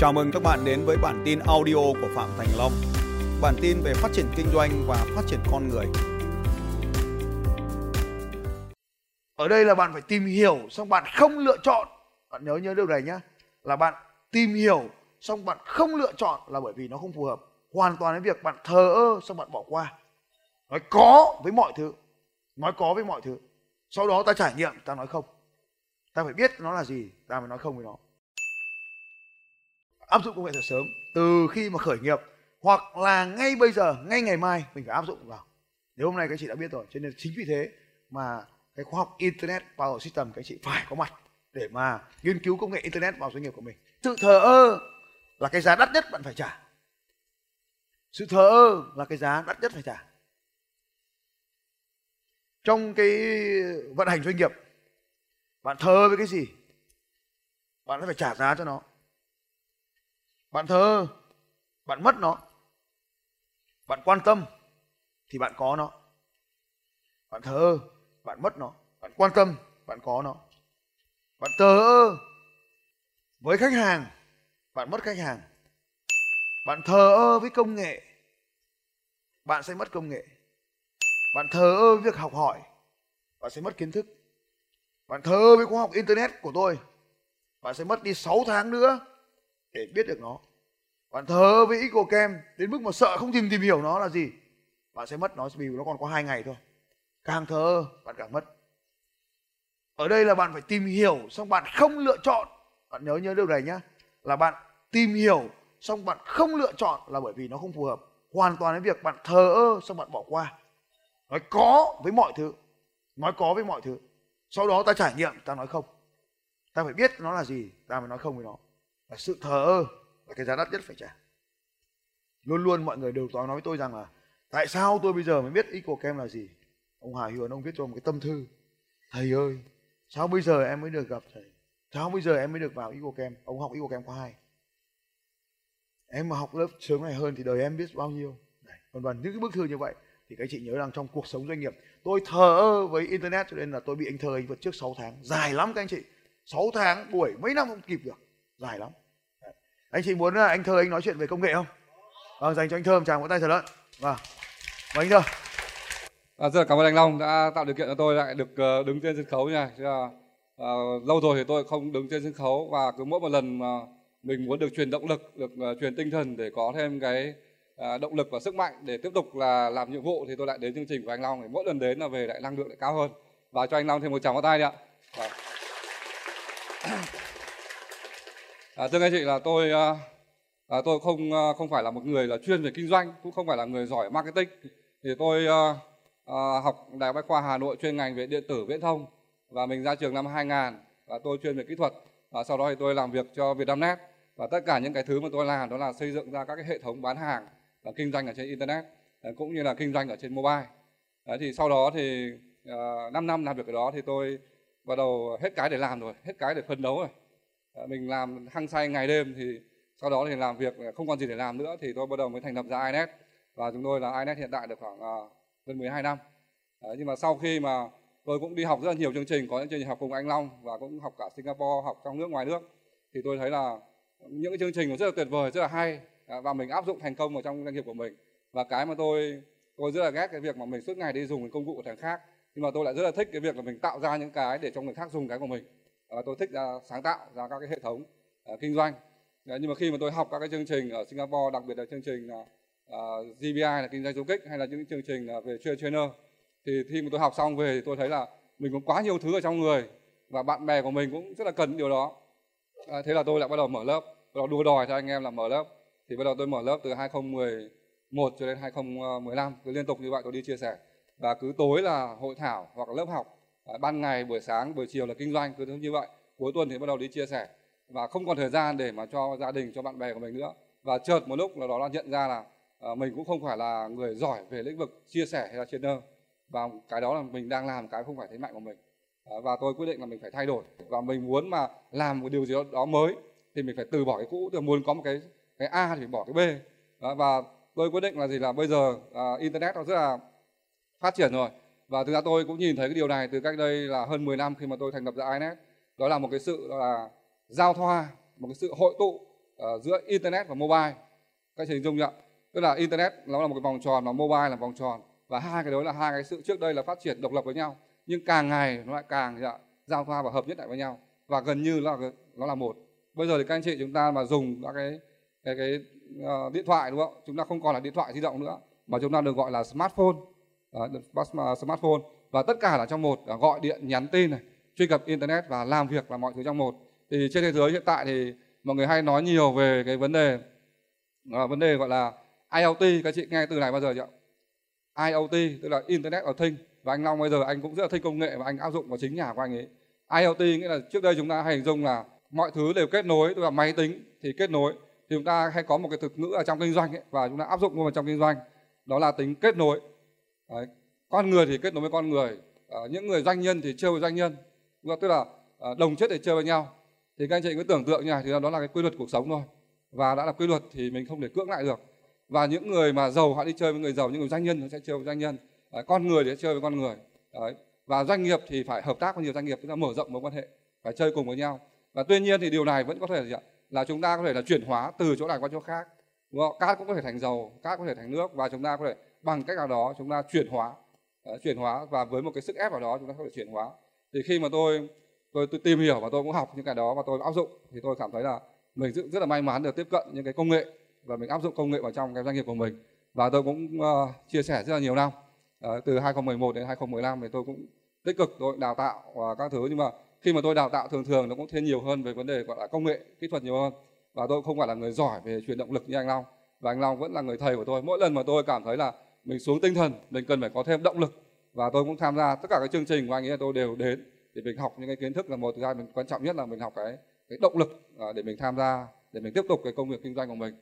Chào mừng các bạn đến với bản tin audio của Phạm Thành Long. Bản tin về phát triển kinh doanh và phát triển con người. Ở đây là bạn phải tìm hiểu xong bạn không lựa chọn. Bạn nhớ nhớ điều này nhé. Là bạn tìm hiểu xong bạn không lựa chọn là bởi vì nó không phù hợp. Hoàn toàn đến việc bạn thờ ơ xong bạn bỏ qua. Nói có với mọi thứ. Nói có với mọi thứ. Sau đó ta trải nghiệm ta nói không. Ta phải biết nó là gì, ta mới nói không với nó áp dụng công nghệ thật sớm từ khi mà khởi nghiệp, hoặc là ngay bây giờ, ngay ngày mai mình phải áp dụng vào. Nếu hôm nay các chị đã biết rồi, cho nên chính vì thế mà cái khoa học internet power system các chị phải có mặt để mà nghiên cứu công nghệ internet vào doanh nghiệp của mình. Sự thờ ơ là cái giá đắt nhất bạn phải trả. Sự thờ ơ là cái giá đắt nhất phải trả. Trong cái vận hành doanh nghiệp, bạn thờ với cái gì? Bạn phải trả giá cho nó bạn thơ, bạn mất nó, bạn quan tâm thì bạn có nó. Bạn thờ bạn mất nó, bạn quan tâm, bạn có nó. Bạn thờ ơ với khách hàng, bạn mất khách hàng. Bạn thờ ơ với công nghệ, bạn sẽ mất công nghệ. Bạn thờ ơ với việc học hỏi, bạn sẽ mất kiến thức. Bạn thờ ơ với khoa học internet của tôi, bạn sẽ mất đi 6 tháng nữa để biết được nó. Bạn thờ với Eagle kem đến mức mà sợ không tìm tìm hiểu nó là gì, bạn sẽ mất nó vì nó còn có hai ngày thôi. Càng thờ, bạn càng mất. Ở đây là bạn phải tìm hiểu xong bạn không lựa chọn. Bạn nhớ nhớ điều này nhé là bạn tìm hiểu xong bạn không lựa chọn là bởi vì nó không phù hợp. Hoàn toàn với việc bạn thờ ơ xong bạn bỏ qua. Nói có với mọi thứ, nói có với mọi thứ. Sau đó ta trải nghiệm, ta nói không. Ta phải biết nó là gì, ta mới nói không với nó và sự thờ ơ là cái giá đắt nhất phải trả. Luôn luôn mọi người đều nói với tôi rằng là, tại sao tôi bây giờ mới biết Eco Kem là gì? Ông Hải Huyền ông viết cho một cái tâm thư. Thầy ơi, sao bây giờ em mới được gặp thầy? Sao bây giờ em mới được vào Eco Kem ông học Eco Kem khóa hai. Em mà học lớp sớm này hơn thì đời em biết bao nhiêu. Vân vân. Những cái bức thư như vậy thì các chị nhớ rằng trong cuộc sống doanh nghiệp, tôi thờ ơ với internet cho nên là tôi bị anh thờ anh vượt trước 6 tháng. Dài lắm các anh chị. 6 tháng, buổi mấy năm không kịp được. Dài lắm anh chị muốn à, anh thơ anh nói chuyện về công nghệ không vâng dành cho anh thơ một tràng vỗ tay thật lớn vâng và anh thơ À, rất là cảm ơn anh Long đã tạo điều kiện cho tôi lại được uh, đứng trên sân khấu nha. Chứ, uh, lâu rồi thì tôi không đứng trên sân khấu và cứ mỗi một lần mà mình muốn được truyền động lực, được uh, truyền tinh thần để có thêm cái uh, động lực và sức mạnh để tiếp tục là làm nhiệm vụ thì tôi lại đến chương trình của anh Long. Thì mỗi lần đến là về lại năng lượng lại cao hơn. Và cho anh Long thêm một tràng vỗ tay đi ạ. Và... À, thưa anh chị là tôi à, tôi không à, không phải là một người là chuyên về kinh doanh cũng không phải là người giỏi marketing. Thì tôi à, à, học đại bách khoa Hà Nội chuyên ngành về điện tử viễn thông và mình ra trường năm 2000 và tôi chuyên về kỹ thuật và sau đó thì tôi làm việc cho Vietnamnet. Và tất cả những cái thứ mà tôi làm đó là xây dựng ra các cái hệ thống bán hàng và kinh doanh ở trên internet à, cũng như là kinh doanh ở trên mobile. Đấy, thì sau đó thì à, uh, 5 năm làm việc ở đó thì tôi bắt đầu hết cái để làm rồi hết cái để phấn đấu rồi. Dạ, mình làm hăng say ngày đêm thì sau đó thì làm việc không còn gì để làm nữa thì tôi bắt đầu mới thành lập ra iNet và chúng tôi là iNet hiện tại được khoảng uh, gần 12 năm. Đấy, nhưng mà sau khi mà tôi cũng đi học rất là nhiều chương trình có những chương trình học cùng anh Long và cũng học cả Singapore học trong nước ngoài nước thì tôi thấy là những cái chương trình rất là tuyệt vời rất là hay. Dạ, và mình áp dụng thành công vào trong doanh nghiệp của mình. Và cái mà tôi tôi rất là ghét cái việc mà mình suốt ngày đi dùng cái công cụ của thằng khác nhưng mà tôi lại rất là thích cái việc là mình tạo ra những cái để cho người khác dùng cái của mình uh, tôi thích ra sáng tạo ra các cái hệ thống uh, kinh doanh. Đấy, nhưng mà khi mà tôi học các cái chương trình ở Singapore đặc biệt là chương trình ờ, uh, GBI là kinh doanh du kích hay là những chương trình uh, về trainer thì khi mà tôi học xong về thì tôi thấy là mình có quá nhiều thứ ở trong người và bạn bè của mình cũng rất là cần điều đó. À, thế là tôi lại bắt đầu mở lớp bắt đầu đua đòi cho anh em là mở lớp. Thì bắt đầu tôi mở lớp từ 2011 cho đến 2015 cứ liên tục như vậy tôi đi chia sẻ. Và cứ tối là hội thảo hoặc là lớp học Ờ, ban ngày buổi sáng buổi chiều là kinh doanh cứ như vậy. Cuối tuần thì bắt đầu đi chia sẻ. Và không còn thời gian để mà cho gia đình cho bạn bè của mình nữa. Và chợt một lúc là đó là nhận ra là ờ, mình cũng không phải là người giỏi về lĩnh vực chia sẻ hay là trainer. Và cái đó là mình đang làm cái không phải thế mạnh của mình. Ờ, và tôi quyết định là mình phải thay đổi. Và mình muốn mà làm một điều gì đó mới thì mình phải từ bỏ cái cũ thì muốn có một cái cái A thì phải bỏ cái B. Và tôi quyết định là gì là bây giờ uh, internet nó rất là phát triển rồi và thực ra tôi cũng nhìn thấy cái điều này từ cách đây là hơn 10 năm khi mà tôi thành lập ra iNet đó là một cái sự là giao thoa một cái sự hội tụ uh, giữa internet và mobile. Các chị hình dung ạ tức là internet nó là một cái vòng tròn và mobile là vòng tròn. Và hai cái đó là hai cái sự trước đây là phát triển độc lập với nhau nhưng càng ngày nó lại càng dạ, giao thoa và hợp nhất lại với nhau. Và gần như là nó là một. Bây giờ thì các anh chị chúng ta mà dùng các cái cái cái uh, điện thoại đúng không? Chúng ta không còn là điện thoại di động nữa mà chúng ta được gọi là smartphone smartphone. Và tất cả là trong một à, gọi điện nhắn tin này truy cập internet và làm việc là mọi thứ trong một. Thì trên thế giới hiện tại thì mọi người hay nói nhiều về cái vấn đề vấn đề gọi là IoT. Các chị nghe từ này bao giờ chưa? IoT tức là Internet of Things. Và anh Long bây giờ anh cũng rất là thích công nghệ và anh áp dụng vào chính nhà của anh ấy. IoT nghĩa là trước đây chúng ta hay hình dung là mọi thứ đều kết nối tức là máy tính thì kết nối. Thì chúng ta hay có một cái thực ngữ ở trong kinh doanh ấy, và chúng ta áp dụng vào trong kinh doanh. Đó là tính kết nối. Đấy. con người thì kết nối với con người. À, những người doanh nhân thì chơi với doanh nhân. Tức là à, đồng chất để chơi với nhau. Thì các anh chị cứ tưởng tượng như này thì đó là cái quy luật cuộc sống thôi. Và đã là quy luật thì mình không thể cưỡng lại được. Và những người mà giàu họ đi chơi với người giàu những người doanh nhân họ sẽ chơi với doanh nhân. Đấy, con người thì sẽ chơi với con người. Đấy. và doanh nghiệp thì phải hợp tác với nhiều doanh nghiệp tức là mở rộng mối quan hệ phải chơi cùng với nhau. Và tuy nhiên thì điều này vẫn có thể là, là chúng ta có thể là chuyển hóa từ chỗ này qua chỗ khác. Đúng không? cát cũng có thể thành dầu cát có thể thành nước và chúng ta có thể bằng cách nào đó chúng ta chuyển hóa uh, chuyển hóa và với một cái sức ép vào đó chúng ta có thể chuyển hóa. Thì khi mà tôi tôi, tôi tìm hiểu và tôi cũng học những cái đó và tôi áp dụng thì tôi cảm thấy là mình rất, rất là may mắn được tiếp cận những cái công nghệ và mình áp dụng công nghệ vào trong cái doanh nghiệp của mình. Và tôi cũng uh, chia sẻ rất là nhiều năm. Uh, từ 2011 đến 2015 thì tôi cũng tích cực tôi đào tạo và các thứ. Nhưng mà khi mà tôi đào tạo thường thường nó cũng thêm nhiều hơn về vấn đề gọi là công nghệ kỹ thuật nhiều hơn. Và tôi không phải là người giỏi về truyền động lực như anh Long. Và anh Long vẫn là người thầy của tôi. Mỗi lần mà tôi cảm thấy là mình xuống tinh thần, mình cần phải có thêm động lực. Và tôi cũng tham gia tất cả các chương trình của anh ấy tôi đều đến để mình học những cái kiến thức là một, thứ hai, mình quan trọng nhất là mình học cái cái động lực à, để mình tham gia, để mình tiếp tục cái công việc kinh doanh của mình.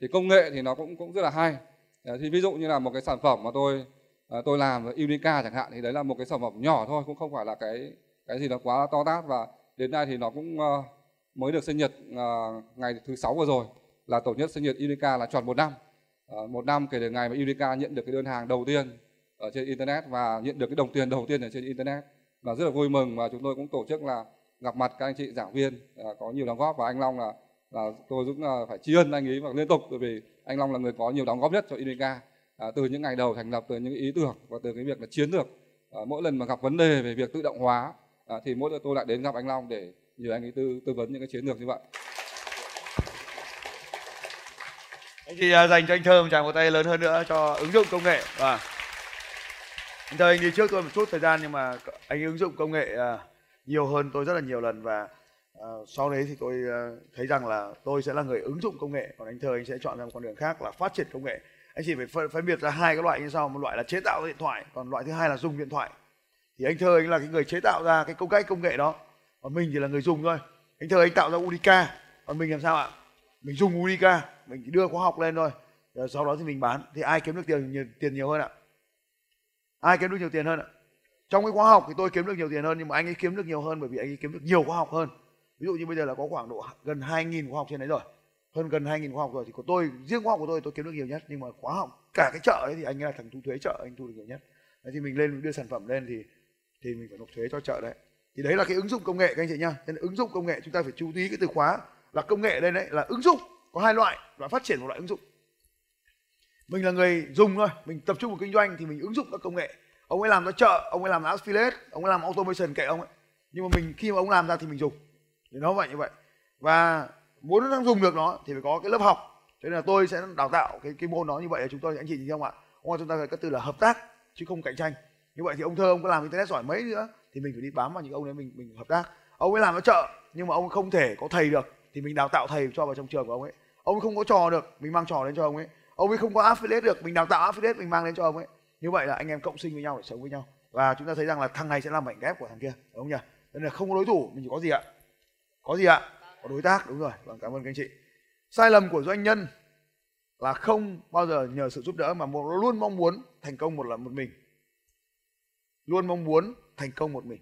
Thì công nghệ thì nó cũng cũng rất là hay. À, thì ví dụ như là một cái sản phẩm mà tôi à, tôi làm Unica chẳng hạn, thì đấy là một cái sản phẩm nhỏ thôi, cũng không phải là cái cái gì nó quá to tát. Và đến nay thì nó cũng ờ, mới được sinh nhật ngày thứ sáu vừa rồi, là tổ nhất sinh nhật Unica là tròn một năm. Ờ, một năm kể từ ngày mà Unica nhận được cái đơn hàng đầu tiên ở trên internet và nhận được cái đồng tiền đầu tiên ở trên internet. Và rất là vui mừng và chúng tôi cũng tổ chức là gặp mặt các anh chị giảng viên à, có nhiều đóng góp. Và anh Long là là tôi cũng là phải tri ân anh ấy và liên tục bởi vì anh Long là người có nhiều đóng góp nhất cho Unica à, từ những ngày đầu thành lập từ những ý tưởng và từ cái việc là chiến lược. À, mỗi lần mà gặp vấn đề về việc tự động hóa à, thì mỗi lần tôi lại đến gặp anh Long để nhờ anh ấy tư tư vấn những cái chiến lược như vậy. Anh chị à, dành cho anh Thơ một tràng một tay lớn hơn nữa cho ứng dụng công nghệ. Và anh Thơ anh đi trước tôi một chút thời gian nhưng mà anh ứng dụng công nghệ à, nhiều hơn tôi rất là nhiều lần. Và uh, sau đấy thì tôi uh, thấy rằng là tôi sẽ là người ứng dụng công nghệ còn anh Thơ anh sẽ chọn ra một con đường khác là phát triển công nghệ. Anh chỉ phải phân, phân biệt ra hai cái loại như sau một loại là chế tạo điện thoại còn loại thứ hai là dùng điện thoại. Thì anh thơ anh là cái người chế tạo ra cái công cách công nghệ đó còn mình chỉ là người dùng thôi. Anh thơ anh tạo ra Unica còn mình làm sao ạ? Mình dùng Unica mình chỉ đưa khóa học lên thôi. Rồi sau đó thì mình bán. Thì ai kiếm được tiền nhiều, tiền nhiều hơn ạ? Ai kiếm được nhiều tiền hơn ạ? Trong cái khóa học thì tôi kiếm được nhiều tiền hơn nhưng mà anh ấy kiếm được nhiều hơn bởi vì anh ấy kiếm được nhiều khóa học hơn. Ví dụ như bây giờ là có khoảng độ gần 2.000 khóa học trên đấy rồi. Hơn gần 2.000 khóa học rồi thì của tôi riêng khóa học của tôi tôi kiếm được nhiều nhất nhưng mà khóa học cả cái chợ ấy thì anh ấy là thằng thu thuế chợ anh thu được nhiều nhất. Đấy thì mình lên đưa sản phẩm lên thì thì mình phải nộp thuế cho chợ đấy. Thì đấy là cái ứng dụng công nghệ các anh chị nhá. Nên ứng dụng công nghệ chúng ta phải chú ý cái từ khóa là công nghệ đây đấy, là ứng dụng, có hai loại loại phát triển một loại ứng dụng. Mình là người dùng thôi, mình tập trung vào kinh doanh thì mình ứng dụng các công nghệ. Ông ấy làm ra chợ, ông ấy làm ra affiliate ông ấy làm automation kệ ông ấy. Nhưng mà mình, khi mà ông làm ra thì mình dùng. Thì nó vậy như vậy. Và muốn nó dùng được nó thì phải có cái lớp học. Cho nên là tôi sẽ đào tạo cái cái môn đó như vậy. Là chúng tôi, anh chị nhìn không ạ? Ông chúng ta phải có từ là hợp tác, chứ không cạnh tranh. Như vậy thì ông thơ, ông có làm internet giỏi mấy nữa, thì mình phải đi bám vào những ông đấy mình mình hợp tác. Ông ấy làm ở chợ, nhưng mà ông không thể có thầy được thì mình đào tạo thầy cho vào trong trường của ông ấy. Ông ấy không có trò được, mình mang trò lên cho ông ấy. Ông ấy không có affiliate được, mình đào tạo affiliate, mình mang lên cho ông ấy. Như vậy là anh em cộng sinh với nhau để sống với nhau. Và chúng ta thấy rằng là thằng này sẽ làm mảnh ghép của thằng kia, đúng không nhỉ? Nên là không có đối thủ, mình chỉ có gì ạ? Có gì ạ? Có đối tác, đúng rồi. Vâng cảm ơn các anh chị. Sai lầm của doanh nhân là không bao giờ nhờ sự giúp đỡ mà luôn mong muốn thành công một lần một mình. Luôn mong muốn thành công một mình.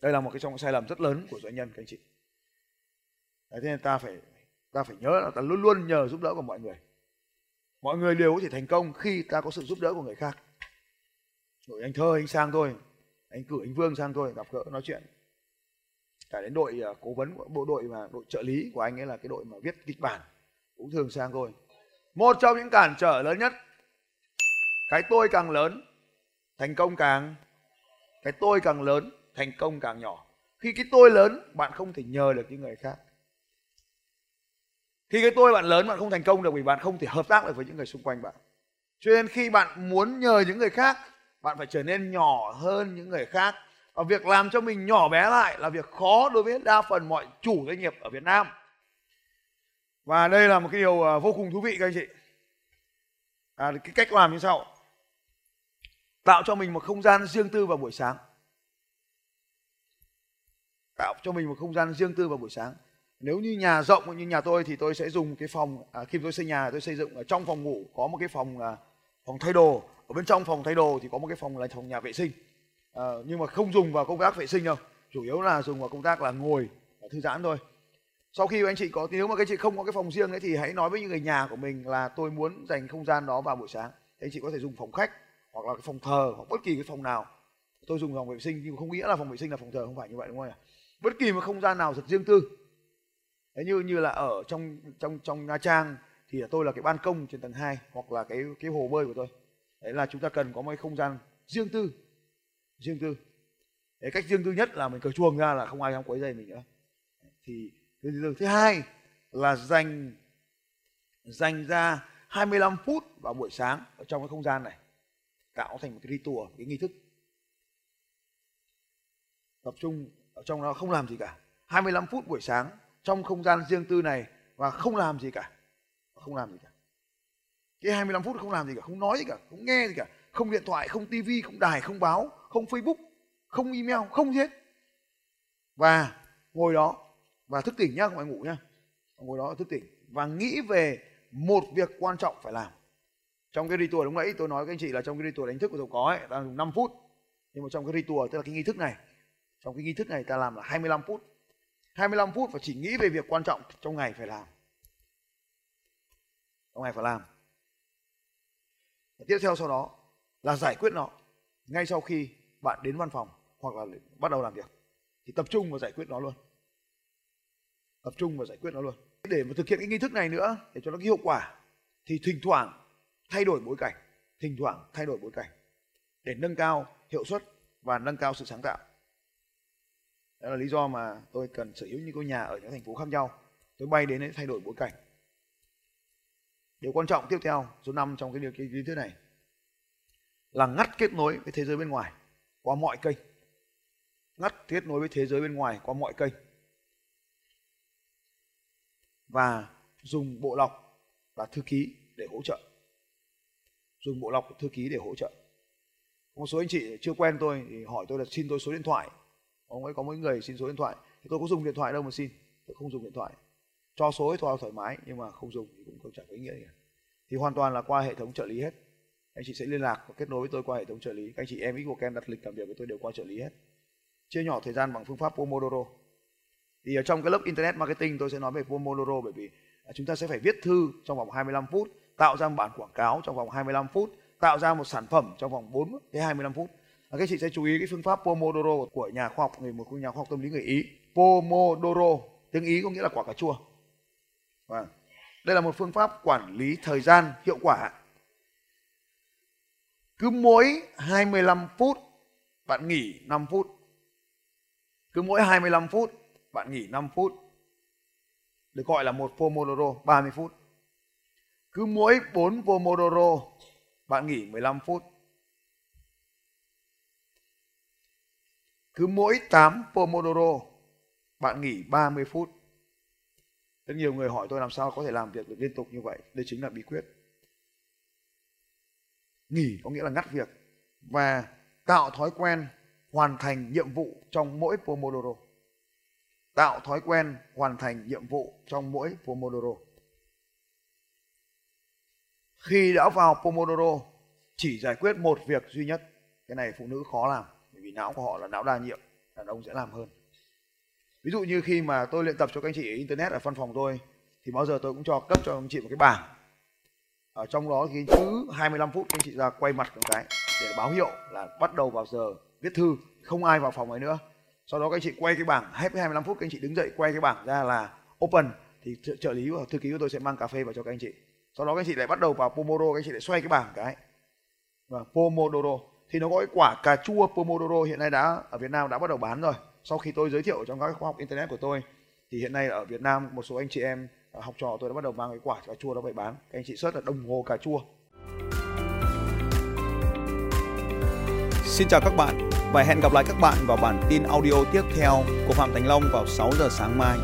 Đây là một cái trong sai lầm rất lớn của doanh nhân, các anh chị. Đấy, thế nên ta phải ta phải nhớ là ta luôn luôn nhờ giúp đỡ của mọi người. Mọi người đều có thể thành công khi ta có sự giúp đỡ của người khác. Rồi anh thơ anh sang thôi anh cử anh vương sang thôi gặp gỡ nói chuyện. Cả đến đội uh, cố vấn bộ đội mà đội trợ lý của anh ấy là cái đội mà viết kịch bản. Cũng thường sang thôi. một trong những cản trở lớn nhất. Cái tôi càng lớn thành công càng cái tôi càng lớn thành công càng nhỏ. Khi cái tôi lớn bạn không thể nhờ được những người khác khi cái tôi bạn lớn bạn không thành công được vì bạn không thể hợp tác được với những người xung quanh bạn. Cho nên khi bạn muốn nhờ những người khác bạn phải trở nên nhỏ hơn những người khác. Và việc làm cho mình nhỏ bé lại là việc khó đối với đa phần mọi chủ doanh nghiệp ở Việt Nam. Và đây là một cái điều à, vô cùng thú vị các anh chị. À, cái cách làm như sau. Tạo cho mình một không gian riêng tư vào buổi sáng. Tạo cho mình một không gian riêng tư vào buổi sáng nếu như nhà rộng như nhà tôi thì tôi sẽ dùng cái phòng à, khi tôi xây nhà tôi xây dựng ở trong phòng ngủ có một cái phòng là phòng thay đồ. Ở bên trong phòng thay đồ thì có một cái phòng là phòng nhà vệ sinh. À, nhưng mà không dùng vào công tác vệ sinh đâu. Chủ yếu là dùng vào công tác là ngồi và thư giãn thôi. Sau khi anh chị có nếu mà các chị không có cái phòng riêng ấy thì hãy nói với những người nhà của mình là tôi muốn dành không gian đó vào buổi sáng. Anh chị có thể dùng phòng khách hoặc là cái phòng thờ hoặc bất kỳ cái phòng nào. Tôi dùng phòng vệ sinh nhưng không nghĩa là phòng vệ sinh là phòng thờ không phải như vậy đúng không ạ? Bất kỳ một không gian nào thật riêng tư. Đấy, như như là ở trong trong trong Nha Trang thì tôi là cái ban công trên tầng 2 hoặc là cái cái hồ bơi của tôi. Đấy là chúng ta cần có một cái không gian riêng tư riêng tư. Đấy, cách riêng tư nhất là mình cởi chuồng ra là không ai dám quấy rầy mình nữa. Thì thứ, thứ hai là dành dành ra 25 phút vào buổi sáng ở trong cái không gian này tạo thành một cái ritual cái nghi thức. Tập trung ở trong nó không làm gì cả. 25 phút buổi sáng trong không gian riêng tư này và không làm gì cả. Không làm gì cả. Cái 25 phút không làm gì cả, không nói gì cả, không nghe gì cả. Không điện thoại, không tivi không đài, không báo, không facebook, không email, không gì hết. Và ngồi đó, và thức tỉnh nhá không phải ngủ nhá. Ngồi đó thức tỉnh và nghĩ về một việc quan trọng phải làm. Trong cái ritual lúc nãy tôi nói với anh chị là trong cái ritual đánh thức của tôi có ấy đang dùng 5 phút. Nhưng mà trong cái ritual, tức là cái nghi thức này, trong cái nghi thức này ta làm là 25 phút. 25 phút và chỉ nghĩ về việc quan trọng trong ngày phải làm. Trong ngày phải làm. Và tiếp theo sau đó là giải quyết nó ngay sau khi bạn đến văn phòng hoặc là bắt đầu làm việc. Thì tập trung vào giải quyết nó luôn. Tập trung vào giải quyết nó luôn. Để mà thực hiện cái nghi thức này nữa, để cho nó hiệu quả, thì thỉnh thoảng thay đổi bối cảnh. Thỉnh thoảng thay đổi bối cảnh để nâng cao hiệu suất và nâng cao sự sáng tạo đó là lý do mà tôi cần sở hữu những ngôi nhà ở những thành phố khác nhau. Tôi bay đến để thay đổi bối cảnh. Điều quan trọng tiếp theo, số 5 trong cái điều cái lý thuyết này, là ngắt kết nối với thế giới bên ngoài qua mọi kênh. Ngắt kết nối với thế giới bên ngoài qua mọi kênh. Và dùng bộ lọc và thư ký để hỗ trợ. Dùng bộ lọc thư ký để hỗ trợ. Một số anh chị chưa quen tôi thì hỏi tôi là xin tôi số điện thoại ông ấy có mấy người xin số điện thoại. Thì tôi có dùng điện thoại đâu mà xin. Tôi không dùng điện thoại. Cho số ấy thoại thoải mái, nhưng mà không dùng thì cũng không chẳng có ý nghĩa gì cả. Thì hoàn toàn là qua hệ thống trợ lý hết. Anh chị sẽ liên lạc và kết nối với tôi qua hệ thống trợ lý. Các anh chị em của em đặt lịch làm việc với tôi đều qua trợ lý hết. Chia nhỏ thời gian bằng phương pháp Pomodoro. Thì ở trong cái lớp internet marketing tôi sẽ nói về Pomodoro bởi vì à, chúng ta sẽ phải viết thư trong vòng 25 phút, tạo ra một bản quảng cáo trong vòng 25 phút, tạo ra một sản phẩm trong vòng 4 đến 25 phút các chị sẽ chú ý cái phương pháp Pomodoro của nhà khoa học, người một nhà khoa học tâm lý người Ý. Pomodoro, tiếng Ý có nghĩa là quả cà chua. Và đây là một phương pháp quản lý thời gian hiệu quả. Cứ mỗi 25 phút, bạn nghỉ 5 phút. Cứ mỗi 25 phút, bạn nghỉ 5 phút. Được gọi là một Pomodoro 30 phút. Cứ mỗi 4 Pomodoro, bạn nghỉ 15 phút. Cứ mỗi 8 Pomodoro, bạn nghỉ 30 phút. Rất nhiều người hỏi tôi làm sao có thể làm việc được liên tục như vậy. Đây chính là bí quyết. Nghỉ có nghĩa là ngắt việc và tạo thói quen hoàn thành nhiệm vụ trong mỗi Pomodoro. Tạo thói quen hoàn thành nhiệm vụ trong mỗi Pomodoro. Khi đã vào Pomodoro, chỉ giải quyết một việc duy nhất. Cái này phụ nữ khó làm não của họ là não đa nhiệm đàn ông sẽ làm hơn. Ví dụ như khi mà tôi luyện tập cho các anh chị ở internet ở văn phòng tôi thì bao giờ tôi cũng cho cấp cho anh chị một cái bảng. Ở trong đó thì cứ 25 phút anh chị ra quay mặt một cái để báo hiệu là bắt đầu vào giờ viết thư không ai vào phòng ấy nữa. Sau đó các anh chị quay cái bảng hết 25 phút các anh chị đứng dậy quay cái bảng ra là open thì trợ, trợ lý và thư ký của tôi sẽ mang cà phê vào cho các anh chị. Sau đó các anh chị lại bắt đầu vào pomodoro các anh chị lại xoay cái bảng cái. Và pomodoro thì nó có cái quả cà chua pomodoro hiện nay đã ở Việt Nam đã bắt đầu bán rồi. Sau khi tôi giới thiệu trong các khoa học internet của tôi, thì hiện nay ở Việt Nam một số anh chị em à, học trò tôi đã bắt đầu mang cái quả cà chua đó về bán. Các anh chị search là đồng hồ cà chua. Xin chào các bạn và hẹn gặp lại các bạn vào bản tin audio tiếp theo của Phạm Thành Long vào 6 giờ sáng mai.